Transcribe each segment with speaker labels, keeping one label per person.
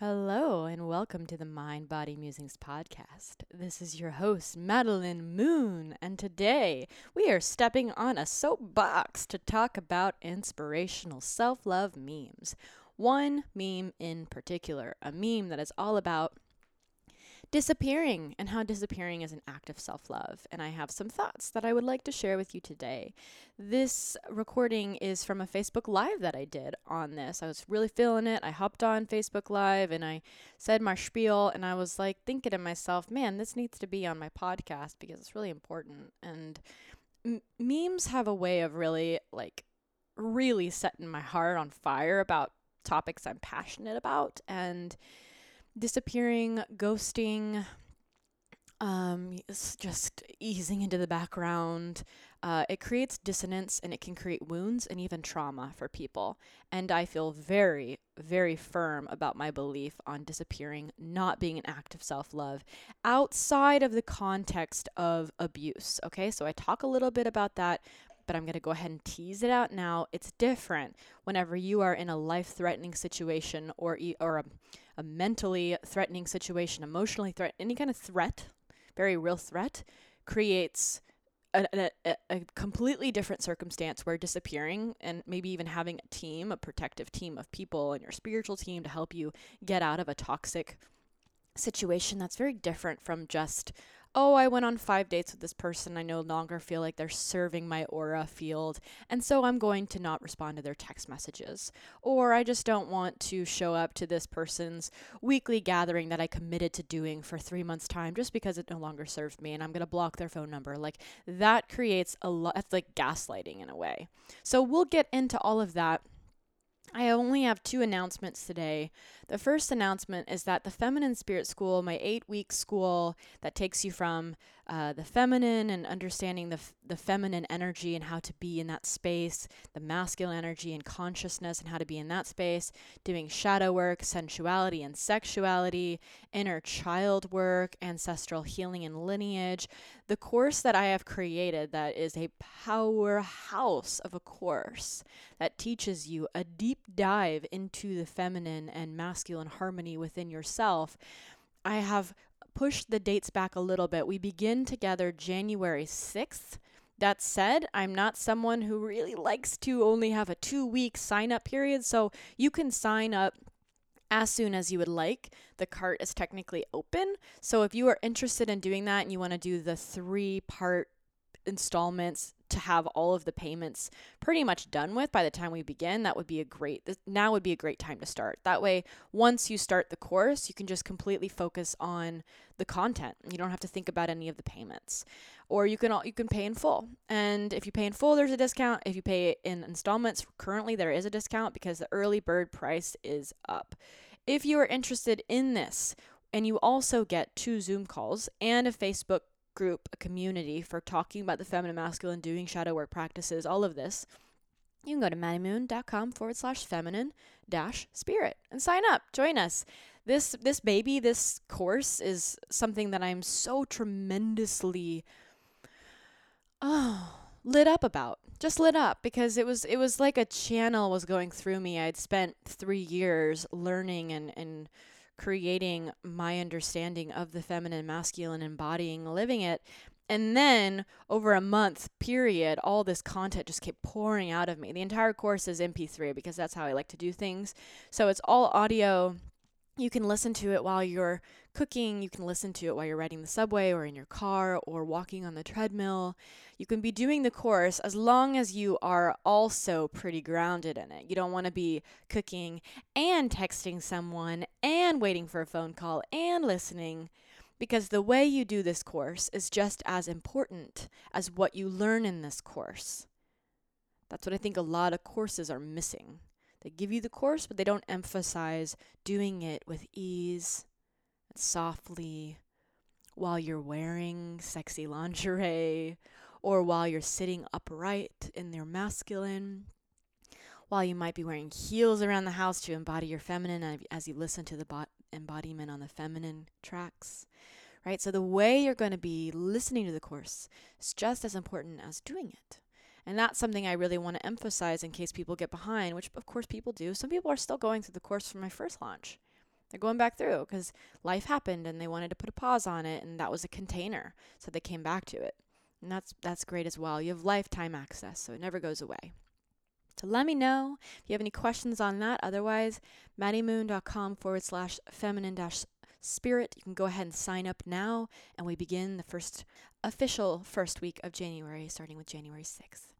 Speaker 1: Hello, and welcome to the Mind Body Musings podcast. This is your host, Madeline Moon, and today we are stepping on a soapbox to talk about inspirational self love memes. One meme in particular, a meme that is all about disappearing and how disappearing is an act of self love. And I have some thoughts that I would like to share with you today. This recording is from a Facebook Live that I did on this. I was really feeling it. I hopped on Facebook Live and I said my spiel, and I was like thinking to myself, man, this needs to be on my podcast because it's really important. And m- memes have a way of really, like, really setting my heart on fire about topics I'm passionate about. And disappearing, ghosting, um, just easing into the background. Uh, it creates dissonance and it can create wounds and even trauma for people. And I feel very, very firm about my belief on disappearing not being an act of self love outside of the context of abuse. Okay, so I talk a little bit about that, but I'm going to go ahead and tease it out now. It's different whenever you are in a life threatening situation or, or a a mentally threatening situation, emotionally threat, any kind of threat, very real threat, creates a, a, a, completely different circumstance where disappearing and maybe even having a team, a protective team of people and your spiritual team to help you get out of a toxic situation that's very different from just oh, I went on five dates with this person. I no longer feel like they're serving my aura field. And so I'm going to not respond to their text messages. Or I just don't want to show up to this person's weekly gathering that I committed to doing for three months' time just because it no longer serves me and I'm going to block their phone number. Like that creates a lot, it's like gaslighting in a way. So we'll get into all of that. I only have two announcements today. The first announcement is that the Feminine Spirit School, my eight week school that takes you from uh, the feminine and understanding the, f- the feminine energy and how to be in that space, the masculine energy and consciousness and how to be in that space, doing shadow work, sensuality and sexuality, inner child work, ancestral healing and lineage. The course that I have created that is a powerhouse of a course that teaches you a deep dive into the feminine and masculine harmony within yourself. I have pushed the dates back a little bit. We begin together January 6th. That said, I'm not someone who really likes to only have a two week sign up period, so you can sign up as soon as you would like. The cart is technically open. So if you are interested in doing that and you want to do the three part installments to have all of the payments pretty much done with by the time we begin, that would be a great now would be a great time to start. That way, once you start the course, you can just completely focus on the content. You don't have to think about any of the payments. Or you can you can pay in full. And if you pay in full, there's a discount. If you pay in installments, currently there is a discount because the early bird price is up. If you are interested in this, and you also get two Zoom calls and a Facebook group, a community for talking about the feminine masculine, doing shadow work practices, all of this, you can go to maddiemoon.com forward slash feminine dash spirit and sign up. Join us. This this baby, this course is something that I'm so tremendously oh lit up about. Just lit up because it was it was like a channel was going through me. I'd spent three years learning and and creating my understanding of the feminine masculine embodying living it. And then over a month period all this content just kept pouring out of me. The entire course is mp3 because that's how i like to do things. So it's all audio you can listen to it while you're cooking, you can listen to it while you're riding the subway or in your car or walking on the treadmill. You can be doing the course as long as you are also pretty grounded in it. You don't want to be cooking and texting someone and waiting for a phone call and listening because the way you do this course is just as important as what you learn in this course. That's what I think a lot of courses are missing. They give you the course, but they don't emphasize doing it with ease and softly while you're wearing sexy lingerie or while you're sitting upright in your masculine, while you might be wearing heels around the house to embody your feminine as you listen to the bot- embodiment on the feminine tracks. Right? So the way you're going to be listening to the course is just as important as doing it. And that's something I really want to emphasize in case people get behind, which of course people do. Some people are still going through the course from my first launch. They're going back through because life happened and they wanted to put a pause on it, and that was a container. So they came back to it. And that's that's great as well. You have lifetime access, so it never goes away. So let me know if you have any questions on that. Otherwise, maddiemoon.com forward slash feminine dash spirit. You can go ahead and sign up now, and we begin the first official first week of January, starting with January 6th.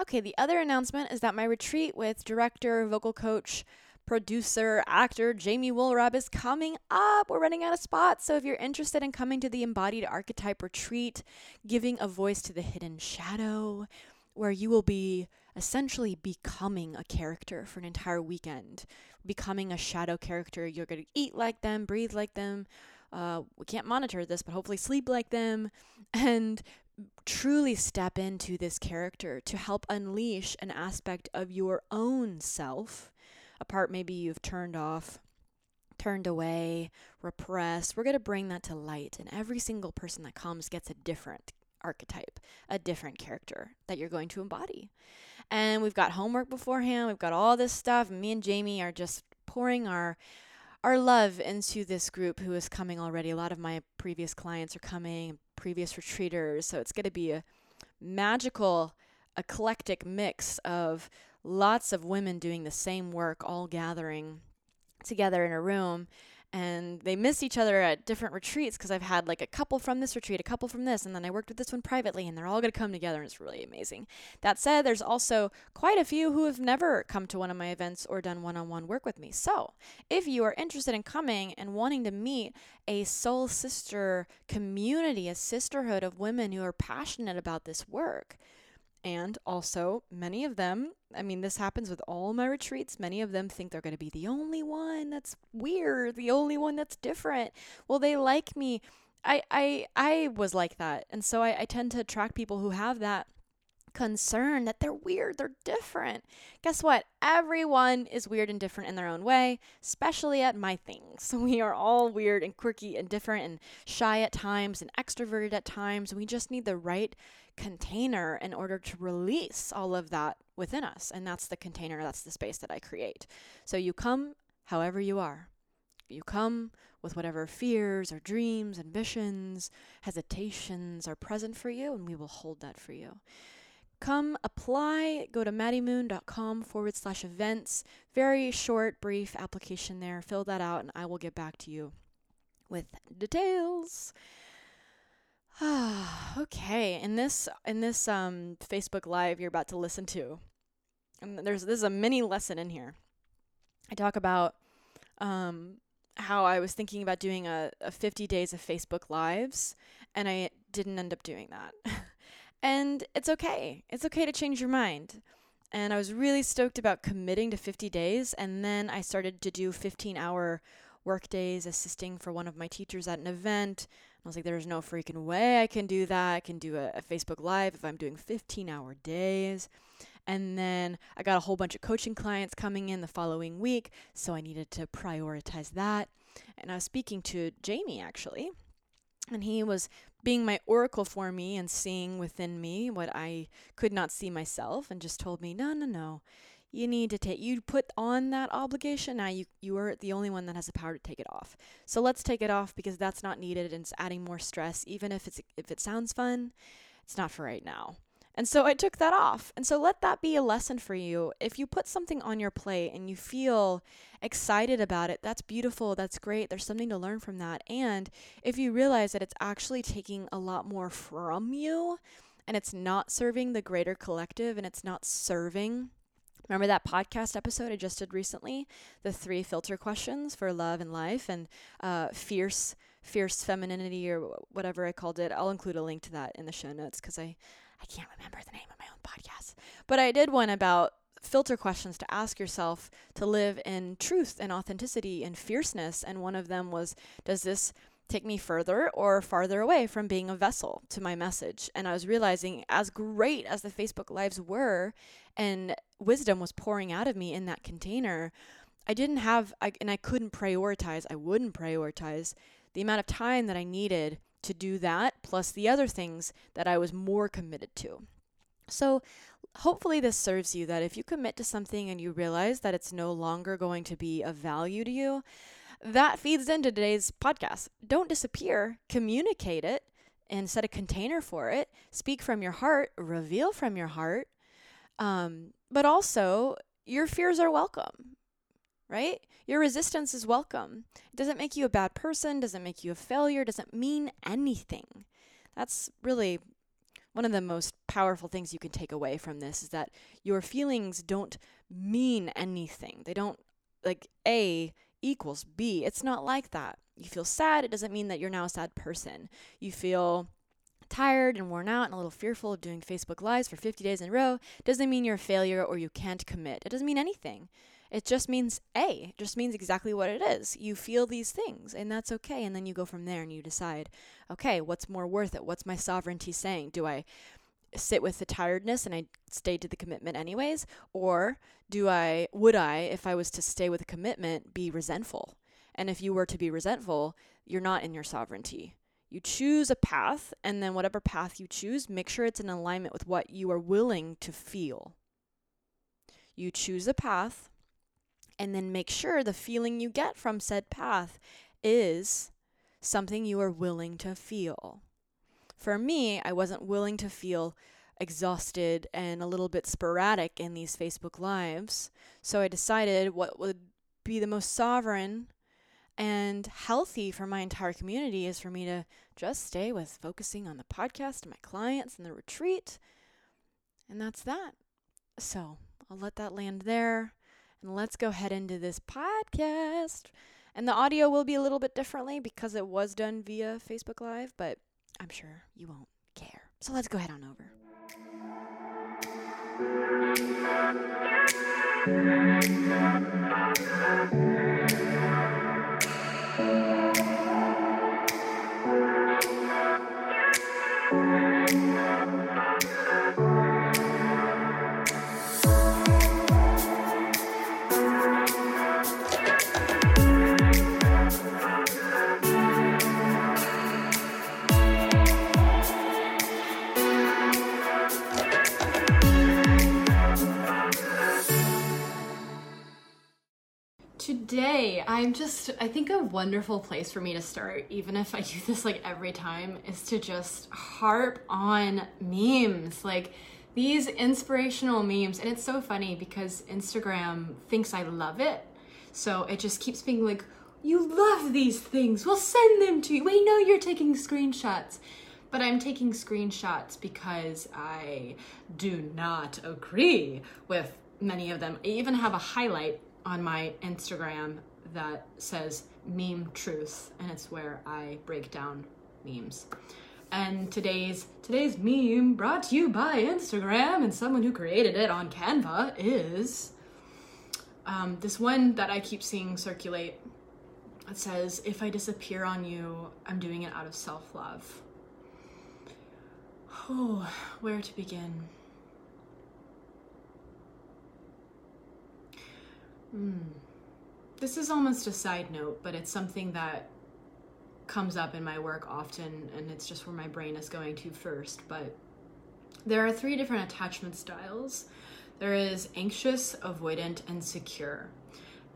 Speaker 1: Okay, the other announcement is that my retreat with director, vocal coach, producer, actor Jamie Wollrab is coming up. We're running out of spots. So if you're interested in coming to the Embodied Archetype Retreat, giving a voice to the hidden shadow, where you will be essentially becoming a character for an entire weekend, becoming a shadow character. You're going to eat like them, breathe like them. Uh, we can't monitor this, but hopefully sleep like them and truly step into this character to help unleash an aspect of your own self a part maybe you've turned off, turned away, repressed. We're going to bring that to light. And every single person that comes gets a different archetype, a different character that you're going to embody. And we've got homework beforehand, we've got all this stuff. Me and Jamie are just pouring our our love into this group who is coming already. A lot of my previous clients are coming, previous retreaters. So it's going to be a magical, eclectic mix of lots of women doing the same work, all gathering together in a room. And they miss each other at different retreats because I've had like a couple from this retreat, a couple from this, and then I worked with this one privately, and they're all going to come together, and it's really amazing. That said, there's also quite a few who have never come to one of my events or done one on one work with me. So if you are interested in coming and wanting to meet a soul sister community, a sisterhood of women who are passionate about this work, and also, many of them, I mean, this happens with all my retreats. Many of them think they're going to be the only one that's weird, the only one that's different. Well, they like me. I, I, I was like that. And so I, I tend to attract people who have that concern that they're weird, they're different. Guess what? Everyone is weird and different in their own way, especially at my things. We are all weird and quirky and different and shy at times and extroverted at times. We just need the right container in order to release all of that within us. And that's the container, that's the space that I create. So you come however you are. You come with whatever fears or dreams, ambitions, hesitations are present for you, and we will hold that for you. Come apply, go to maddiemoon.com forward slash events. Very short, brief application there. Fill that out, and I will get back to you with details. okay, in this in this um, Facebook Live you're about to listen to, and there's there's a mini lesson in here. I talk about um, how I was thinking about doing a, a 50 days of Facebook Lives, and I didn't end up doing that. and it's okay. It's okay to change your mind. And I was really stoked about committing to 50 days, and then I started to do 15 hour work days assisting for one of my teachers at an event. And I was like, there's no freaking way I can do that. I can do a, a Facebook Live if I'm doing 15 hour days. And then I got a whole bunch of coaching clients coming in the following week, so I needed to prioritize that. And I was speaking to Jamie actually, and he was being my oracle for me and seeing within me what I could not see myself, and just told me, no, no, no. You need to take you put on that obligation. Now you you are the only one that has the power to take it off. So let's take it off because that's not needed and it's adding more stress even if it's if it sounds fun it's not for right now and so I took that off. And so let that be a lesson for you. If you put something on your plate and you feel excited about it, that's beautiful. That's great. There's something to learn from that. And if you realize that it's actually taking a lot more from you and it's not serving the greater collective and it's not serving Remember that podcast episode I just did recently? The three filter questions for love and life and uh, fierce, fierce femininity or whatever I called it. I'll include a link to that in the show notes because I, I can't remember the name of my own podcast. But I did one about filter questions to ask yourself to live in truth and authenticity and fierceness. And one of them was, does this take me further or farther away from being a vessel to my message. And I was realizing, as great as the Facebook Lives were, and wisdom was pouring out of me in that container, I didn't have, I, and I couldn't prioritize, I wouldn't prioritize the amount of time that I needed to do that, plus the other things that I was more committed to. So, hopefully, this serves you that if you commit to something and you realize that it's no longer going to be of value to you, that feeds into today's podcast. Don't disappear, communicate it and set a container for it. Speak from your heart, reveal from your heart. Um, but also, your fears are welcome, right? Your resistance is welcome. It doesn't make you a bad person, doesn't make you a failure, doesn't mean anything. That's really one of the most powerful things you can take away from this is that your feelings don't mean anything. They don't like A equals B. It's not like that. You feel sad, it doesn't mean that you're now a sad person. You feel tired and worn out and a little fearful of doing Facebook Lives for 50 days in a row doesn't mean you're a failure or you can't commit. It doesn't mean anything. It just means A. It just means exactly what it is. You feel these things, and that's okay. And then you go from there and you decide, okay, what's more worth it? What's my sovereignty saying? Do I sit with the tiredness and I stay to the commitment anyways? Or do I, would I, if I was to stay with a commitment, be resentful? And if you were to be resentful, you're not in your sovereignty. You choose a path, and then whatever path you choose, make sure it's in alignment with what you are willing to feel. You choose a path, and then make sure the feeling you get from said path is something you are willing to feel. For me, I wasn't willing to feel exhausted and a little bit sporadic in these Facebook Lives. So I decided what would be the most sovereign and healthy for my entire community is for me to just stay with focusing on the podcast and my clients and the retreat. And that's that. So I'll let that land there. And let's go head into this podcast. And the audio will be a little bit differently because it was done via Facebook Live, but I'm sure you won't care. So let's go head on over.
Speaker 2: I think a wonderful place for me to start even if i do this like every time is to just harp on memes. Like these inspirational memes and it's so funny because instagram thinks i love it. So it just keeps being like you love these things. We'll send them to you. We know you're taking screenshots. But I'm taking screenshots because I do not agree with many of them. I even have a highlight on my Instagram that says meme truth and it's where I break down memes. And today's today's meme brought to you by Instagram and someone who created it on Canva is um, this one that I keep seeing circulate. It says, "If I disappear on you, I'm doing it out of self-love." Oh, where to begin? Mm. This is almost a side note, but it's something that comes up in my work often, and it's just where my brain is going to first. But there are three different attachment styles there is anxious, avoidant, and secure.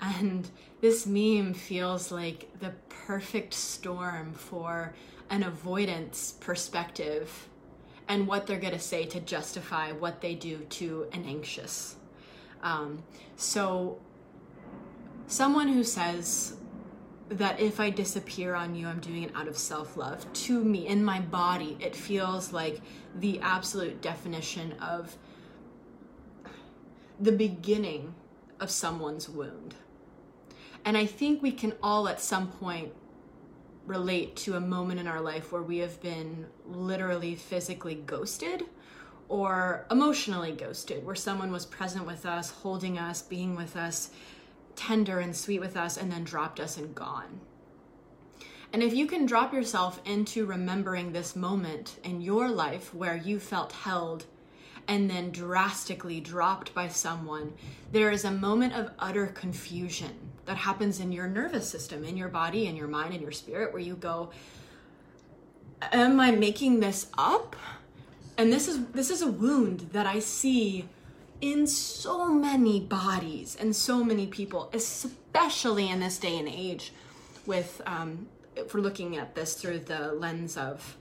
Speaker 2: And this meme feels like the perfect storm for an avoidance perspective and what they're going to say to justify what they do to an anxious. Um, so someone who says that if I disappear on you, I'm doing it out of self love. To me, in my body, it feels like the absolute definition of the beginning of someone's wound. And I think we can all at some point relate to a moment in our life where we have been literally physically ghosted or emotionally ghosted, where someone was present with us, holding us, being with us, tender and sweet with us and then dropped us and gone. And if you can drop yourself into remembering this moment in your life where you felt held and then drastically dropped by someone, there is a moment of utter confusion that happens in your nervous system, in your body, in your mind, in your spirit, where you go, Am I making this up? And this is this is a wound that I see in so many bodies and so many people, especially in this day and age with um, if we're looking at this through the lens of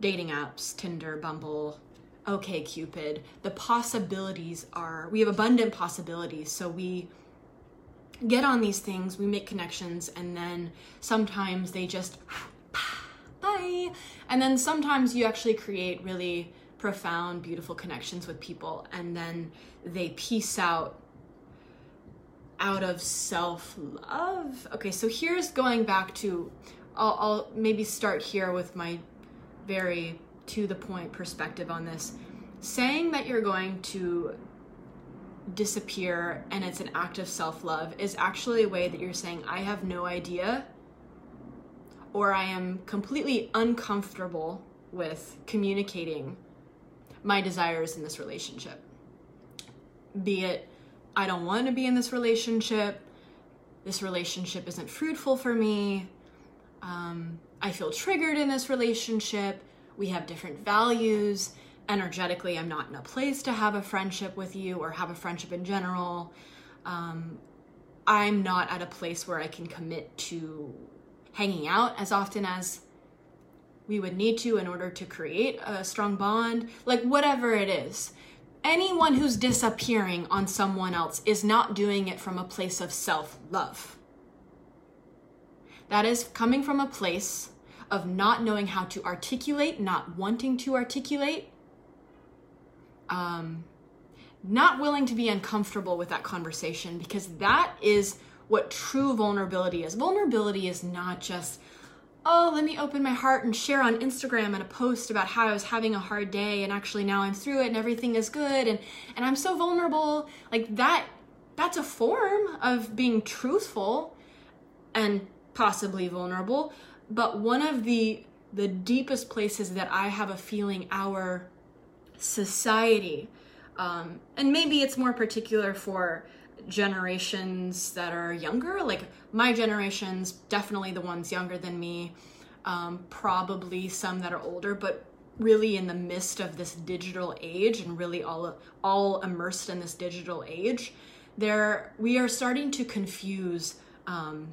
Speaker 2: dating apps, Tinder, Bumble, OK Cupid, the possibilities are we have abundant possibilities. So we get on these things, we make connections, and then sometimes they just bye. And then sometimes you actually create really profound, beautiful connections with people, and then they peace out out of self love. Okay, so here's going back to, I'll, I'll maybe start here with my very to the point perspective on this. Saying that you're going to disappear and it's an act of self love is actually a way that you're saying, I have no idea or I am completely uncomfortable with communicating my desires in this relationship. Be it, I don't want to be in this relationship, this relationship isn't fruitful for me, um, I feel triggered in this relationship, we have different values. Energetically, I'm not in a place to have a friendship with you or have a friendship in general. Um, I'm not at a place where I can commit to hanging out as often as we would need to in order to create a strong bond, like whatever it is. Anyone who's disappearing on someone else is not doing it from a place of self love. That is coming from a place of not knowing how to articulate, not wanting to articulate, um, not willing to be uncomfortable with that conversation because that is what true vulnerability is. Vulnerability is not just, oh, let me open my heart and share on Instagram and a post about how I was having a hard day and actually now I'm through it and everything is good and and I'm so vulnerable. Like that that's a form of being truthful and possibly vulnerable, but one of the the deepest places that I have a feeling our society um, and maybe it's more particular for generations that are younger like my generation's definitely the ones younger than me um, probably some that are older but really in the midst of this digital age and really all all immersed in this digital age there we are starting to confuse um,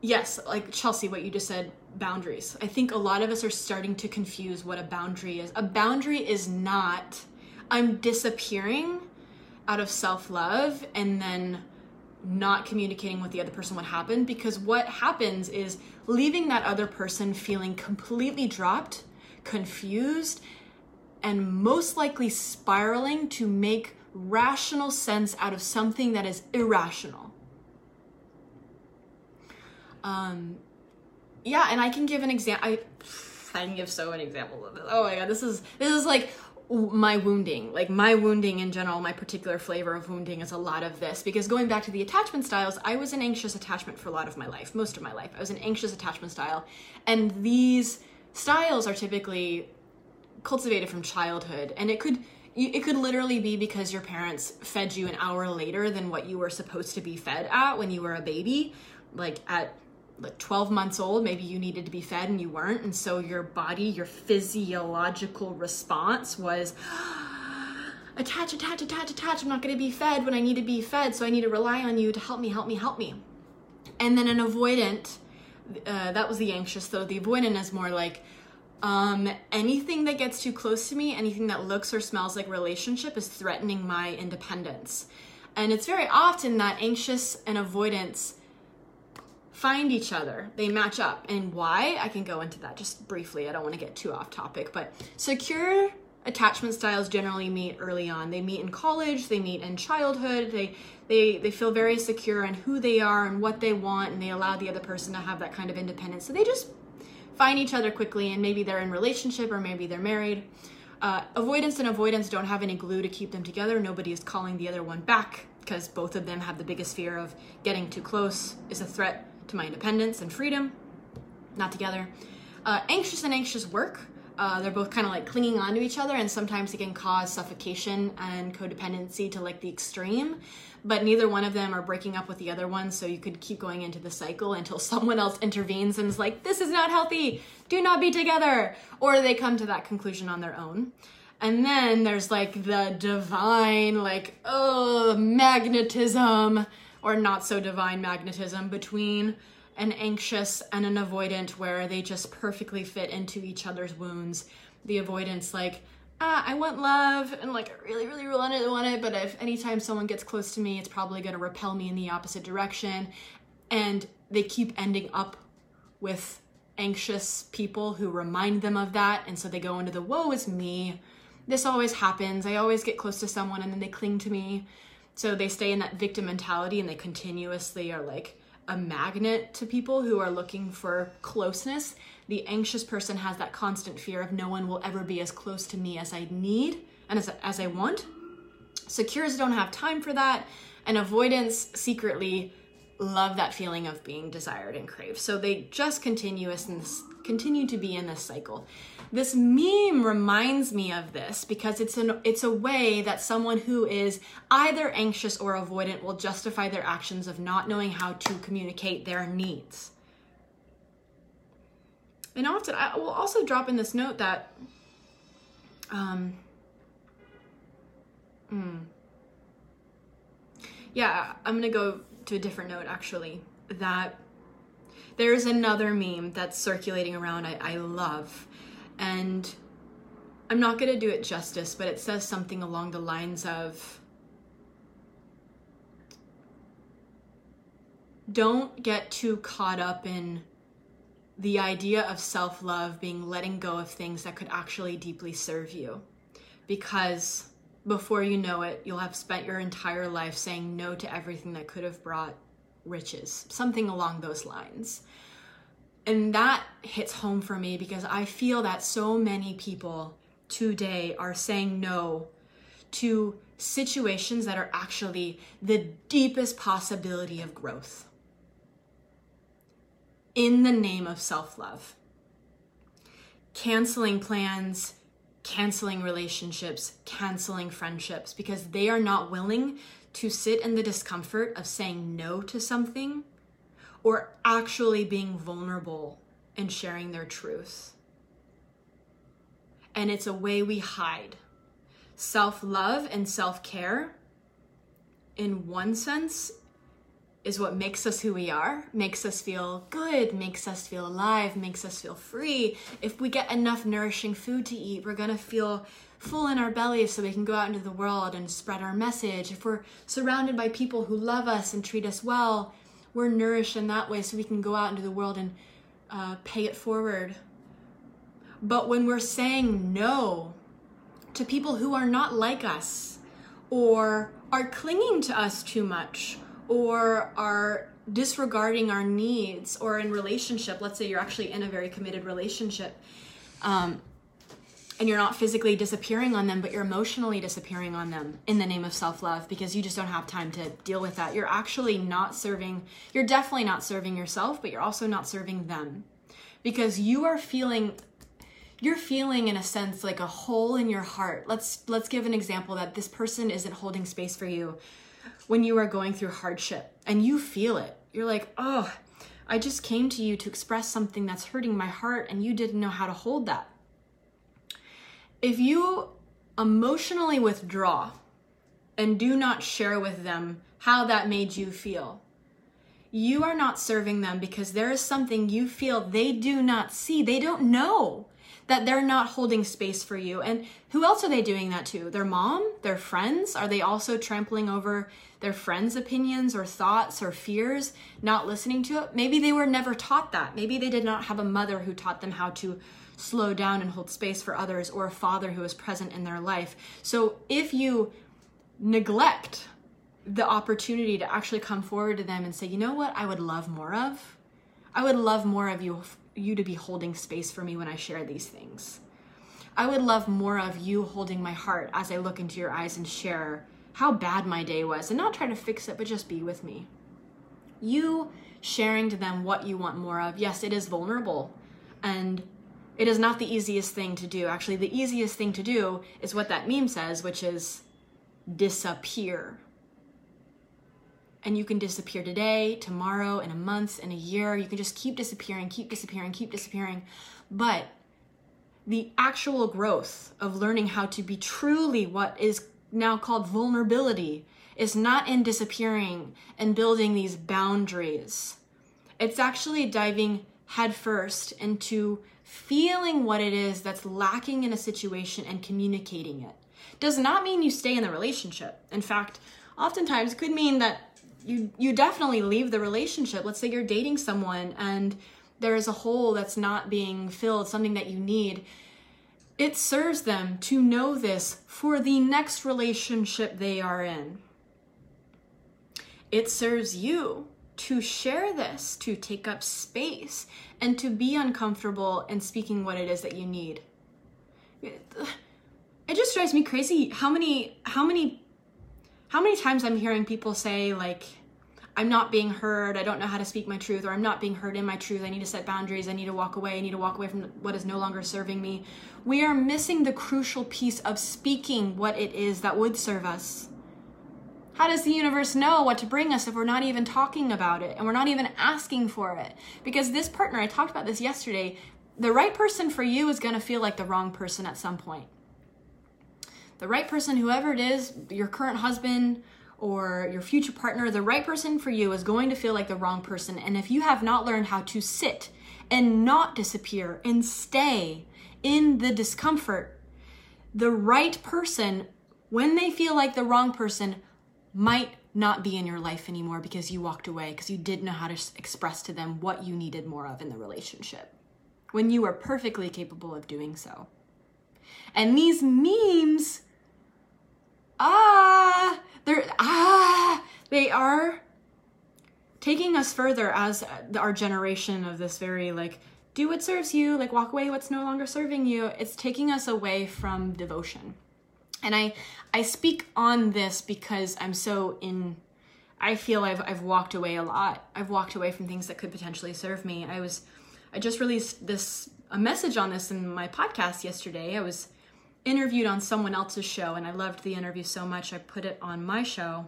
Speaker 2: yes like chelsea what you just said boundaries. I think a lot of us are starting to confuse what a boundary is. A boundary is not i'm disappearing out of self love and then not communicating with the other person what happened because what happens is leaving that other person feeling completely dropped, confused, and most likely spiraling to make rational sense out of something that is irrational. Um, yeah, and I can give an example. I, I can give so many examples of this. Oh my god, this is this is like my wounding like my wounding in general my particular flavor of wounding is a lot of this. Because going back to the attachment styles i was an anxious attachment for a lot of my life most of my life. I was an anxious attachment style. And these styles are typically cultivated from childhood. And it could it could literally be because your parents fed you an hour later than what you were supposed to be fed at when you were a baby like at like 12 months old, maybe you needed to be fed and you weren't. And so your body, your physiological response was attach, attach, attach, attach. I'm not going to be fed when I need to be fed. So I need to rely on you to help me, help me, help me. And then an avoidant, uh, that was the anxious though. The avoidant is more like, um, anything that gets too close to me, anything that looks or smells like relationship is threatening my independence. And it's very often that anxious and avoidance find each other, they match up. And why? I can go into that just briefly. I don't want to get too off topic, but secure attachment styles generally meet early on. They meet in college, they meet in childhood. They they they feel very secure in who they are and what they want and they allow the other person to have that kind of independence. So they just find each other quickly and maybe they're in relationship or maybe they're married. Uh, avoidance and avoidance don't have any glue to keep them together. Nobody is calling the other one back because both of them have the biggest fear of getting too close is a threat to my independence and freedom. Not together. Uh, anxious and anxious work. Uh, they're both kind of like clinging on to each other, and sometimes it can cause suffocation and codependency to like the extreme. But neither one of them are breaking up with the other one, so you could keep going into the cycle until someone else intervenes and is like, "This is not healthy. Do not be together," or they come to that conclusion on their own. And then there's like the divine, like, oh, magnetism or not so divine magnetism between an anxious and an avoidant where they just perfectly fit into each other's wounds. The avoidance, like, ah, I want love and like I really, really want it, want it, but if anytime someone gets close to me, it's probably gonna repel me in the opposite direction. And they keep ending up with anxious people who remind them of that. And so they go into the woe is me. This always happens. I always get close to someone and then they cling to me. So they stay in that victim mentality and they continuously are like a magnet to people who are looking for closeness. The anxious person has that constant fear of no one will ever be as close to me as I need and as, as I want. Secures don't have time for that. And avoidance secretly love that feeling of being desired and craved. So they just continuous and continue to be in this cycle. This meme reminds me of this because it's an it's a way that someone who is either anxious or avoidant will justify their actions of not knowing how to communicate their needs. And often I will also drop in this note that um mm, yeah, I'm gonna go to a different note actually that there's another meme that's circulating around I, I love. And i'm not going to do it justice but it says something along the lines of don't get too caught up in the idea of self-love being letting go of things that could actually deeply serve you. Because before you know it, you'll have spent your entire life saying no to everything that could have brought riches, something along those lines. And that hits home for me because I feel that so many people today are saying no to situations that are actually the deepest possibility of growth in the name of self love. Canceling plans, canceling relationships, canceling friendships because they are not willing to sit in the discomfort of saying no to something or actually being vulnerable and sharing their truth. And it's a way we hide. Self love and self care, in one sense, is what makes us who we are, makes us feel good, makes us feel alive, makes us feel free. If we get enough nourishing food to eat, we're gonna feel full in our bellies so we can go out into the world and spread our message. If we're surrounded by people who love us and treat us well, we're nourished in that way so we can go out into the world and uh, pay it forward. But when we're saying no to people who are not like us or are clinging to us too much, or are disregarding our needs or in relationship let's say you're actually in a very committed relationship um, and you're not physically disappearing on them but you're emotionally disappearing on them in the name of self-love because you just don't have time to deal with that. You're actually not serving you're definitely not serving yourself but you're also not serving them because you are feeling you're feeling in a sense like a hole in your heart. Let's let's give an example that this person isn't holding space for you when you are going through hardship and you feel it. You're like, oh, I just came to you to express something that's hurting my heart and you didn't know how to hold that. If you emotionally withdraw and do not share with them how that made you feel, you are not serving them because there is something you feel they do not see. They don't know that they're not holding space for you. And who else are they doing that to? Their mom? Their friends? Are they also trampling over their friends' opinions or thoughts or fears, not listening to it? Maybe they were never taught that. Maybe they did not have a mother who taught them how to slow down and hold space for others or a father who is present in their life. So if you neglect the opportunity to actually come forward to them and say, you know what, I would love more of? I would love more of you you to be holding space for me when I share these things. I would love more of you holding my heart as I look into your eyes and share how bad my day was and not try to fix it, but just be with me. You sharing to them what you want more of. Yes, it is vulnerable and it is not the easiest thing to do. Actually, the easiest thing to do is what that meme says, which is disappear and you can disappear today, tomorrow, in a month, in a year. You can just keep disappearing, keep disappearing, keep disappearing. But the actual growth of learning how to be truly what is now called vulnerability is not in disappearing and building these boundaries It's actually diving headfirst into feeling what it is that's lacking in a situation and communicating it. Does not mean you stay in the relationship. In fact, oftentimes could mean that you you definitely leave the relationship. Let's say you're dating someone and there is a hole that's not being filled, something that you need. It serves them to know this for the next relationship they are in. It serves you to share this, to take up space, and to be uncomfortable in speaking what it is that you need. It just drives me crazy how many how many how many times I'm hearing people say like I'm not being heard, I don't know how to speak my truth, or I'm not being heard in my truth, I need to set boundaries, I need to walk away, I need to walk away from what is no longer serving me. We are missing the crucial piece of speaking what it is that would serve us. How does the universe know what to bring us if we're not even talking about it and we're not even asking for it? Because this partner, I talked about this yesterday, the right person for you is going to feel like the wrong person at some point. The right person, whoever it is, your current husband or your future partner, the right person for you is going to feel like the wrong person. And if you have not learned how to sit and not disappear and stay in the discomfort, the right person, when they feel like the wrong person, might not be in your life anymore because you walked away because you didn't know how to express to them what you needed more of in the relationship when you are perfectly capable of doing so. And these memes, ah, they're, ah, they are taking us further as our generation of this very like, do what serves you, like walk away what's no longer serving you. It's taking us away from devotion. And I I speak on this because I'm so in I feel I've I've walked away a lot. I've walked away from things that could potentially serve me. I was I just released this a message on this in my podcast yesterday. I was interviewed on someone else's show and I loved the interview so much I put it on my show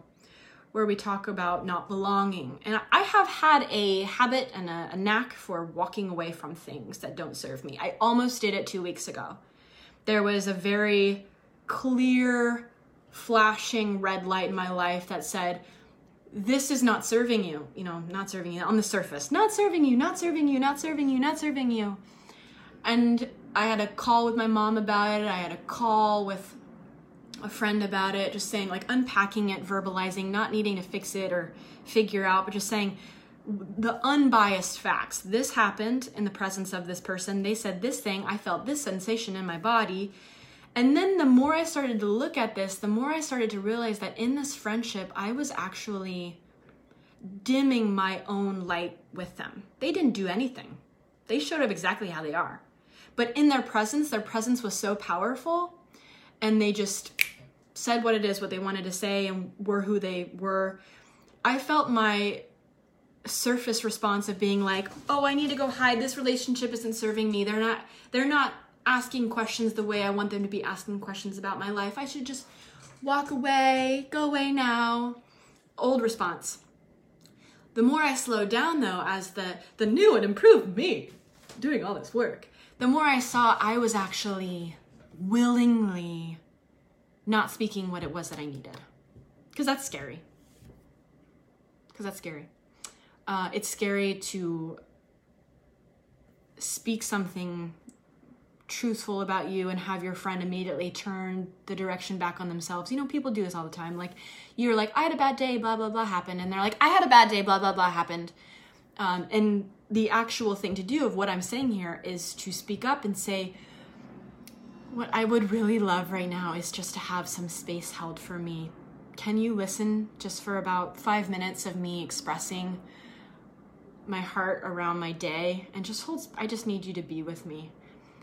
Speaker 2: where we talk about not belonging. And I have had a habit and a, a knack for walking away from things that don't serve me. I almost did it 2 weeks ago. There was a very clear, flashing red light in my life that said, this is not serving you, you know, not serving you on the surface, not serving you, not serving you, not serving you, not serving you. And I had a call with my mom about it. I had a call with a friend about it, just saying, like, unpacking it, verbalizing, not needing to fix it or figure out, but just saying the unbiased facts. This happened in the presence of this person. They said this thing. I felt this sensation in my body. And then the more I started to look at this, the more I started to realize that in this friendship, I was actually dimming my own light with them. They didn't do anything, they showed up exactly how they are. But in their presence, their presence was so powerful, and they just said what it is, what they wanted to say, and were who they were. I felt my surface response of being like, "Oh, I need to go hide. This relationship isn't serving me. They're not they're not asking questions the way I want them to be asking questions about my life. I should just walk away, go away now. Old response. The more I slowed down though, as the, the new and improved me doing all this work, the more I saw I was actually willingly not speaking what it was that I needed. Because that's scary. Because that's scary. Uh, it's scary to speak something truthful about you and have your friend immediately turn the direction back on themselves. You know, people do this all the time. Like, you're like, I had a bad day, blah, blah, blah happened. And they're like, I had a bad day, blah, blah, blah happened. Um, and the actual thing to do of what I'm saying here is to speak up and say, what I would really love right now is just to have some space held for me. Can you listen just for about five minutes of me expressing my heart around my day? And just hold, I just need you to be with me.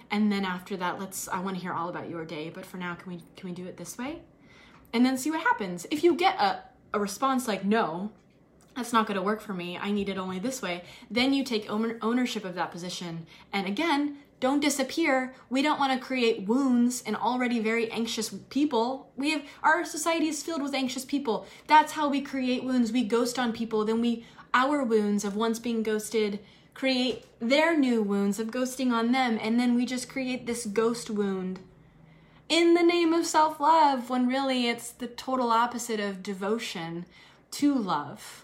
Speaker 2: And then after that let's i want to hear all about your day but for now can we can we do it this way? And then see what happens. If you get a, a response like no that's not going to work for me i need it only this way then you take ownership of that position. And again don't disappear. We don't want to create wounds in already very anxious people. We have our society is filled with anxious people. That's how we create wounds. We ghost on people then we our wounds of once being ghosted create their new wounds of ghosting on them, and then we just create this ghost wound. In the name of self love when really it's the total opposite of devotion to love.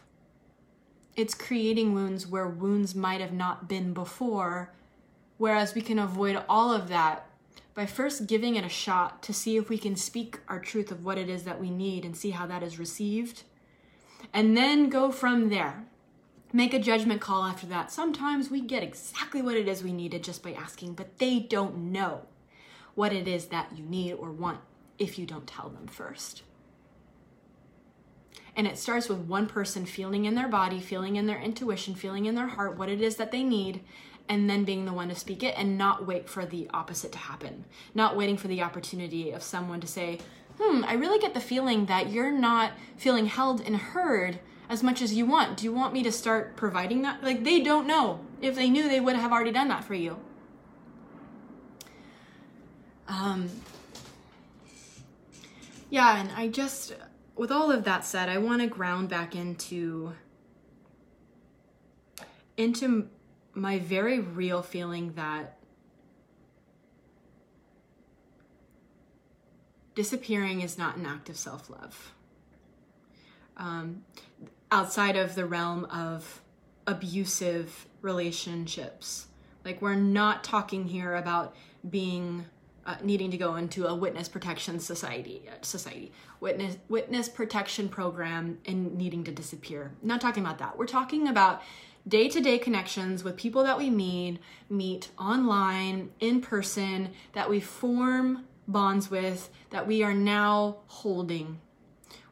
Speaker 2: It's creating wounds where wounds might have not been before. Whereas we can avoid all of that by first giving it a shot to see if we can speak our truth of what it is that we need and see how that is received. And then go from there. Make a judgment call after that. Sometimes we get exactly what it is we needed just by asking, but they don't know what it is that you need or want if you don't tell them first. And it starts with one person feeling in their body, feeling in their intuition, feeling in their heart what it is that they need, and then being the one to speak it and not wait for the opposite to happen. Not waiting for the opportunity of someone to say, hmm, I really get the feeling that you're not feeling held and heard as much as you want. Do you want me to start providing that? Like, they don't know. If they knew, they would have already done that for you. Um, yeah, and I just, with all of that said, I want to ground back into into my very real feeling that disappearing is not an act of self-love. Um, outside of the realm of abusive relationships, like we're not talking here about being uh, needing to go into a witness protection society uh, society. Witness witness protection program and needing to disappear. Not talking about that. We're talking about day-to-day connections with people that we meet meet online in person that we form bonds with that we are now holding.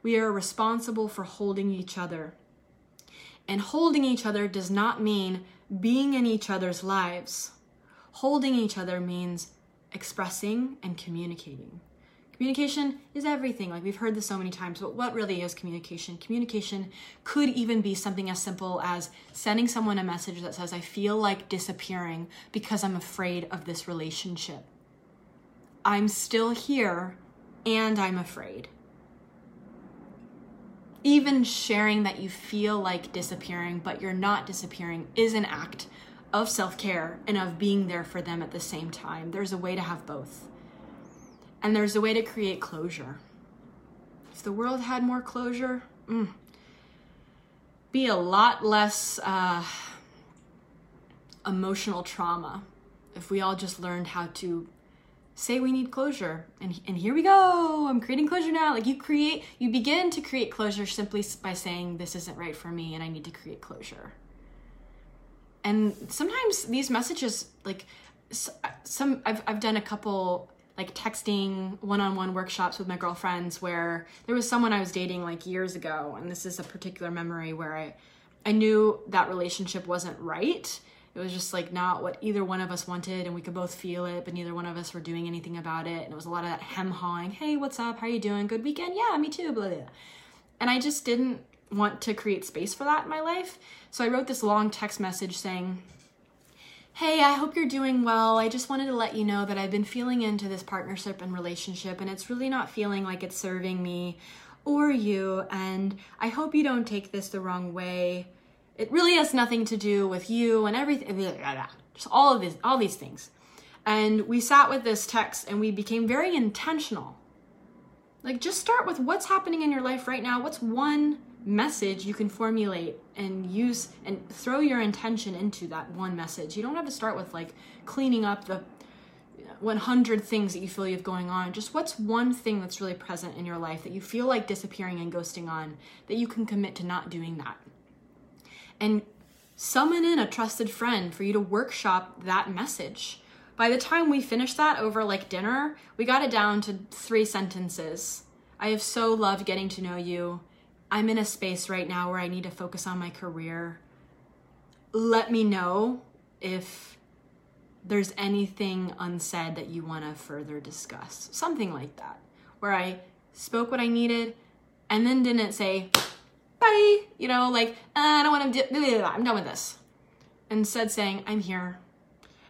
Speaker 2: We are responsible for holding each other. And holding each other does not mean being in each other's lives. Holding each other means expressing and communicating. Communication is everything. Like we've heard this so many times, but what really is communication? Communication could even be something as simple as sending someone a message that says, I feel like disappearing because I'm afraid of this relationship. I'm still here and I'm afraid. Even sharing that you feel like disappearing, but you're not disappearing, is an act of self care and of being there for them at the same time. There's a way to have both. And there's a way to create closure. If the world had more closure, mm, be a lot less uh, emotional trauma if we all just learned how to say we need closure and and here we go i'm creating closure now like you create you begin to create closure simply by saying this isn't right for me and i need to create closure and sometimes these messages like some I've, I've done a couple like texting one-on-one workshops with my girlfriends where there was someone I was dating like years ago and this is a particular memory where I I knew that relationship wasn't right. It was just like not what either one of us wanted and we could both feel it, but neither one of us were doing anything about it. And it was a lot of that hem hawing, hey, what's up? How you doing? Good weekend? Yeah, me too, blah, blah. And I just didn't want to create space for that in my life. So I wrote this long text message saying, Hey, I hope you're doing well. I just wanted to let you know that I've been feeling into this partnership and relationship, and it's really not feeling like it's serving me or you. And I hope you don't take this the wrong way. It really has nothing to do with you and everything. Just all of this, all these things. And we sat with this text and we became very intentional. Like, just start with what's happening in your life right now. What's one message you can formulate and use and throw your intention into that one message. You don't have to start with like cleaning up the 100 things that you feel you have going on. Just what's one thing that's really present in your life that you feel like disappearing and ghosting on that you can commit to not doing that. And summon in a trusted friend for you to workshop that message. By the time we finished that over like dinner, we got it down to three sentences. I have so loved getting to know you. I'm in a space right now where I need to focus on my career. Let me know if there's anything unsaid that you want to further discuss. Something like that, where I spoke what I needed and then didn't say, bye, you know, like, uh, I don't want to, di- I'm done with this. Instead, saying, I'm here.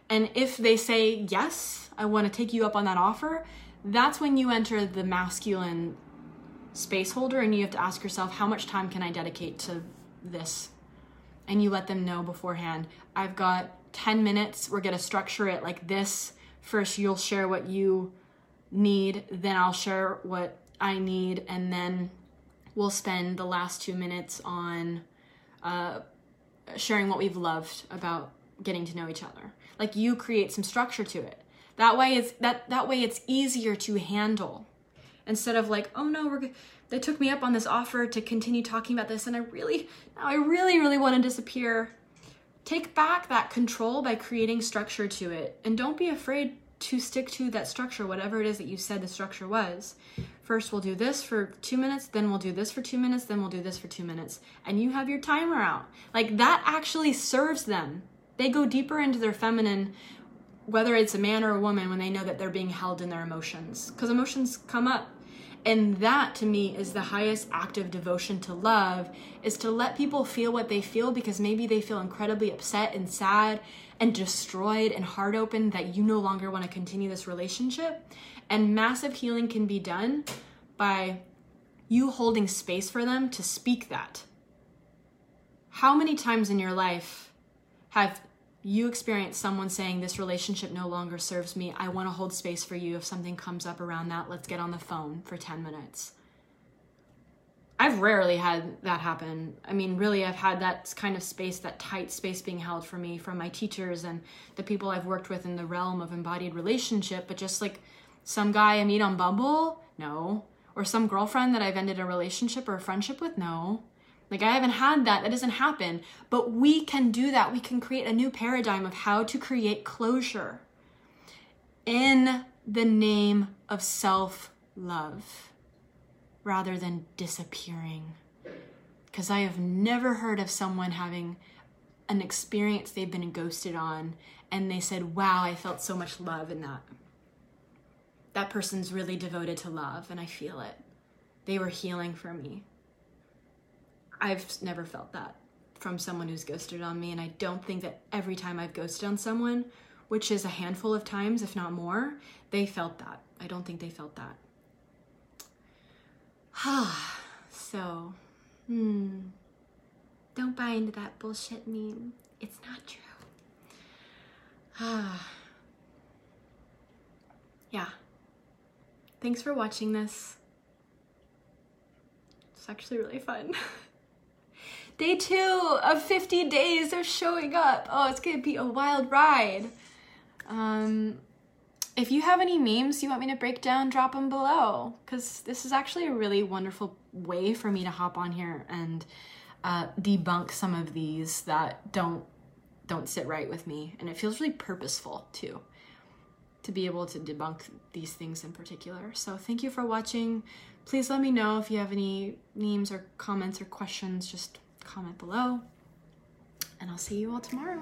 Speaker 2: And if they say, yes, I want to take you up on that offer, that's when you enter the masculine space holder and you have to ask yourself how much time can I dedicate to this? And you let them know beforehand. I've got 10 minutes. We're going to structure it like this. First, you'll share what you need, then I'll share what I need, and then we'll spend the last two minutes on uh, sharing what we've loved about getting to know each other. Like you create some structure to it. That way it's that that way it's easier to handle. Instead of like, oh no, we're they took me up on this offer to continue talking about this and I really now I really really want to disappear. Take back that control by creating structure to it and don't be afraid to stick to that structure, whatever it is that you said the structure was. First, we'll do this for two minutes, then we'll do this for two minutes, then we'll do this for two minutes. And you have your timer out. Like that actually serves them. They go deeper into their feminine, whether it's a man or a woman, when they know that they're being held in their emotions. Because emotions come up. And that to me is the highest act of devotion to love is to let people feel what they feel because maybe they feel incredibly upset and sad and destroyed and heart open that you no longer want to continue this relationship. And massive healing can be done by you holding space for them to speak that. How many times in your life have you experience someone saying, This relationship no longer serves me. I want to hold space for you. If something comes up around that, let's get on the phone for 10 minutes. I've rarely had that happen. I mean, really, I've had that kind of space, that tight space being held for me from my teachers and the people I've worked with in the realm of embodied relationship. But just like some guy I meet on Bumble, no. Or some girlfriend that I've ended a relationship or a friendship with, no. Like, I haven't had that. That doesn't happen. But we can do that. We can create a new paradigm of how to create closure in the name of self love rather than disappearing. Because I have never heard of someone having an experience they've been ghosted on and they said, Wow, I felt so much love in that. That person's really devoted to love and I feel it. They were healing for me. I've never felt that from someone who's ghosted on me, and I don't think that every time I've ghosted on someone, which is a handful of times, if not more, they felt that. I don't think they felt that. so, hmm. Don't buy into that bullshit meme. It's not true. Ah. yeah. Thanks for watching this. It's actually really fun. Day two of 50 days of showing up. Oh, it's gonna be a wild ride. Um, if you have any memes you want me to break down, drop them below. Because this is actually a really wonderful way for me to hop on here and uh, debunk some of these that don't don't sit right with me. And it feels really purposeful too to be able to debunk these things in particular. So thank you for watching. Please let me know if you have any memes or comments or questions. Just comment below, and I'll see you all tomorrow.